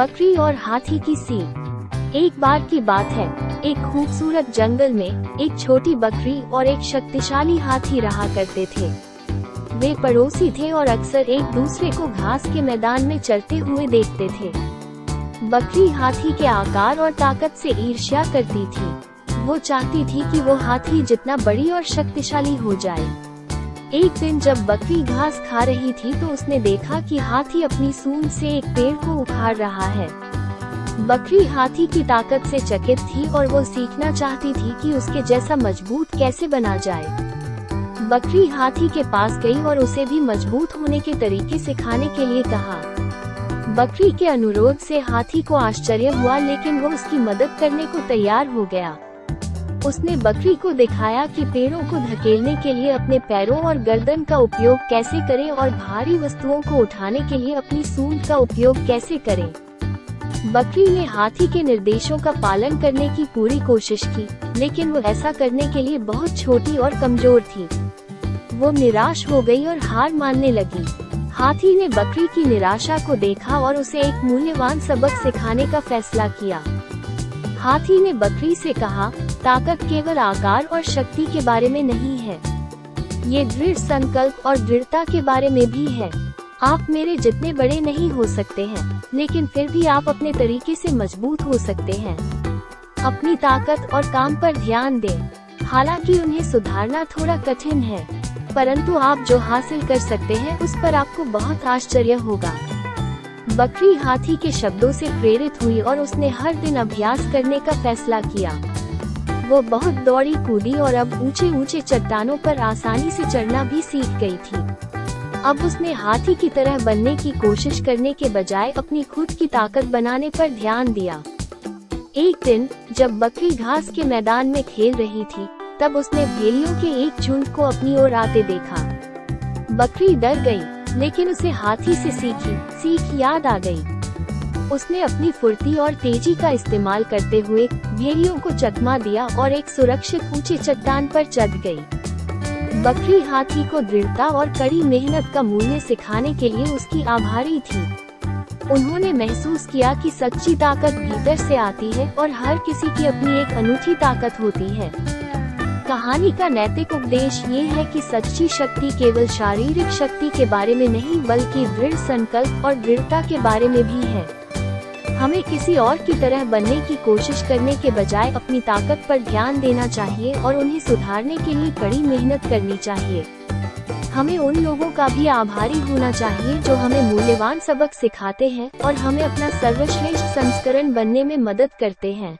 बकरी और हाथी की सीख एक बार की बात है, एक खूबसूरत जंगल में एक छोटी बकरी और एक शक्तिशाली हाथी रहा करते थे। वे पड़ोसी थे और अक्सर एक दूसरे को घास के मैदान में चलते हुए देखते थे। बकरी हाथी के आकार और ताकत से ईर्ष्या करती थी। वो चाहती थी कि वो हाथी जितना बड़ी और शक्तिशाली हो जाए। एक दिन जब बकरी घास खा रही थी तो उसने देखा कि हाथी अपनी सूंड से एक पेड़ को उखाड़ रहा है। बकरी हाथी की ताकत से चकित थी और वो सीखना चाहती थी कि उसके जैसा मज़बूत कैसे बना जाए। बकरी हाथी के पास गई और उसे भी मज़बूत होने के तरीके सिखाने के लिए कहा। बकरी के अनुरोध से हाथी को आश्चर्य हुआ लेकिन वो उसकी मदद करने को तैयार हो गया। उसने बकरी को दिखाया कि पेड़ों को धकेलने के लिए अपने पैरों और गर्दन का उपयोग कैसे करें और भारी वस्तुओं को उठाने के लिए अपनी सूंड का उपयोग कैसे करें। बकरी ने हाथी के निर्देशों का पालन करने की पूरी कोशिश की, लेकिन वो ऐसा करने के लिए बहुत छोटी और कमज़ोर थी। वो निराश हो गई और हार मानने लगी। हाथी ने बकरी की निराशा को देखा और उसे एक मूल्यवान सबक सिखाने का फैसला किया। हाथी ने बकरी से कहा ताकत केवल आकार और शक्ति के बारे में नहीं है। ये दृढ़ संकल्प और दृढ़ता के बारे में भी है। आप मेरे जितने बड़े नहीं हो सकते हैं, लेकिन फिर भी आप अपने तरीके से मज़बूत हो सकते हैं। अपनी ताकत और काम पर ध्यान दें। हालाँकि उन्हें सुधारना थोड़ा कठिन है, परंतु आप जो हासिल कर सकते हैं, उस पर आपको बहुत आश्चर्य होगा। बकरी हाथी के शब्दों से प्रेरित हुई और उसने हर दिन अभ्यास करने का फैसला किया। वो बहुत दौड़ी कूदी और अब ऊँचे ऊँचे चट्टानों पर आसानी से चढ़ना भी सीख गई थी। अब उसने हाथी की तरह बनने की कोशिश करने के बजाय अपनी खुद की ताकत बनाने पर ध्यान दिया। एक दिन, जब बकरी घास के मैदान में खेल रही थी, तब उसने भेड़ियों के एक झुंड को अपनी ओर आते देखा। बकरी डर गई, लेकिन उसे हाथी से सीखी, सीख याद आ गई। उसने अपनी फुर्ती और तेज़ी का इस्तेमाल करते हुए भेड़ियों को चकमा दिया और एक सुरक्षित ऊँचे चट्टान पर चढ़ गई। बकरी हाथी को दृढ़ता और कड़ी मेहनत का मूल्य सिखाने के लिए उसकी आभारी थी। उन्होंने महसूस किया कि सच्ची ताकत भीतर से आती है और हर किसी की अपनी एक अनूठी ताकत होती है। कहानी का नैतिक उपदेश ये है कि सच्ची शक्ति केवल शारीरिक शक्ति के बारे में नहीं, बल्कि दृढ़ संकल्प और दृढ़ता के बारे में भी है। हमें किसी और की तरह बनने की कोशिश करने के बजाय अपनी ताकत पर ध्यान देना चाहिए और उन्हें सुधारने के लिए कड़ी मेहनत करनी चाहिए। हमें उन लोगों का भी आभारी होना चाहिए जो हमें मूल्यवान सबक सिखाते हैं और हमें अपना सर्वश्रेष्ठ संस्करण बनने में मदद करते हैं।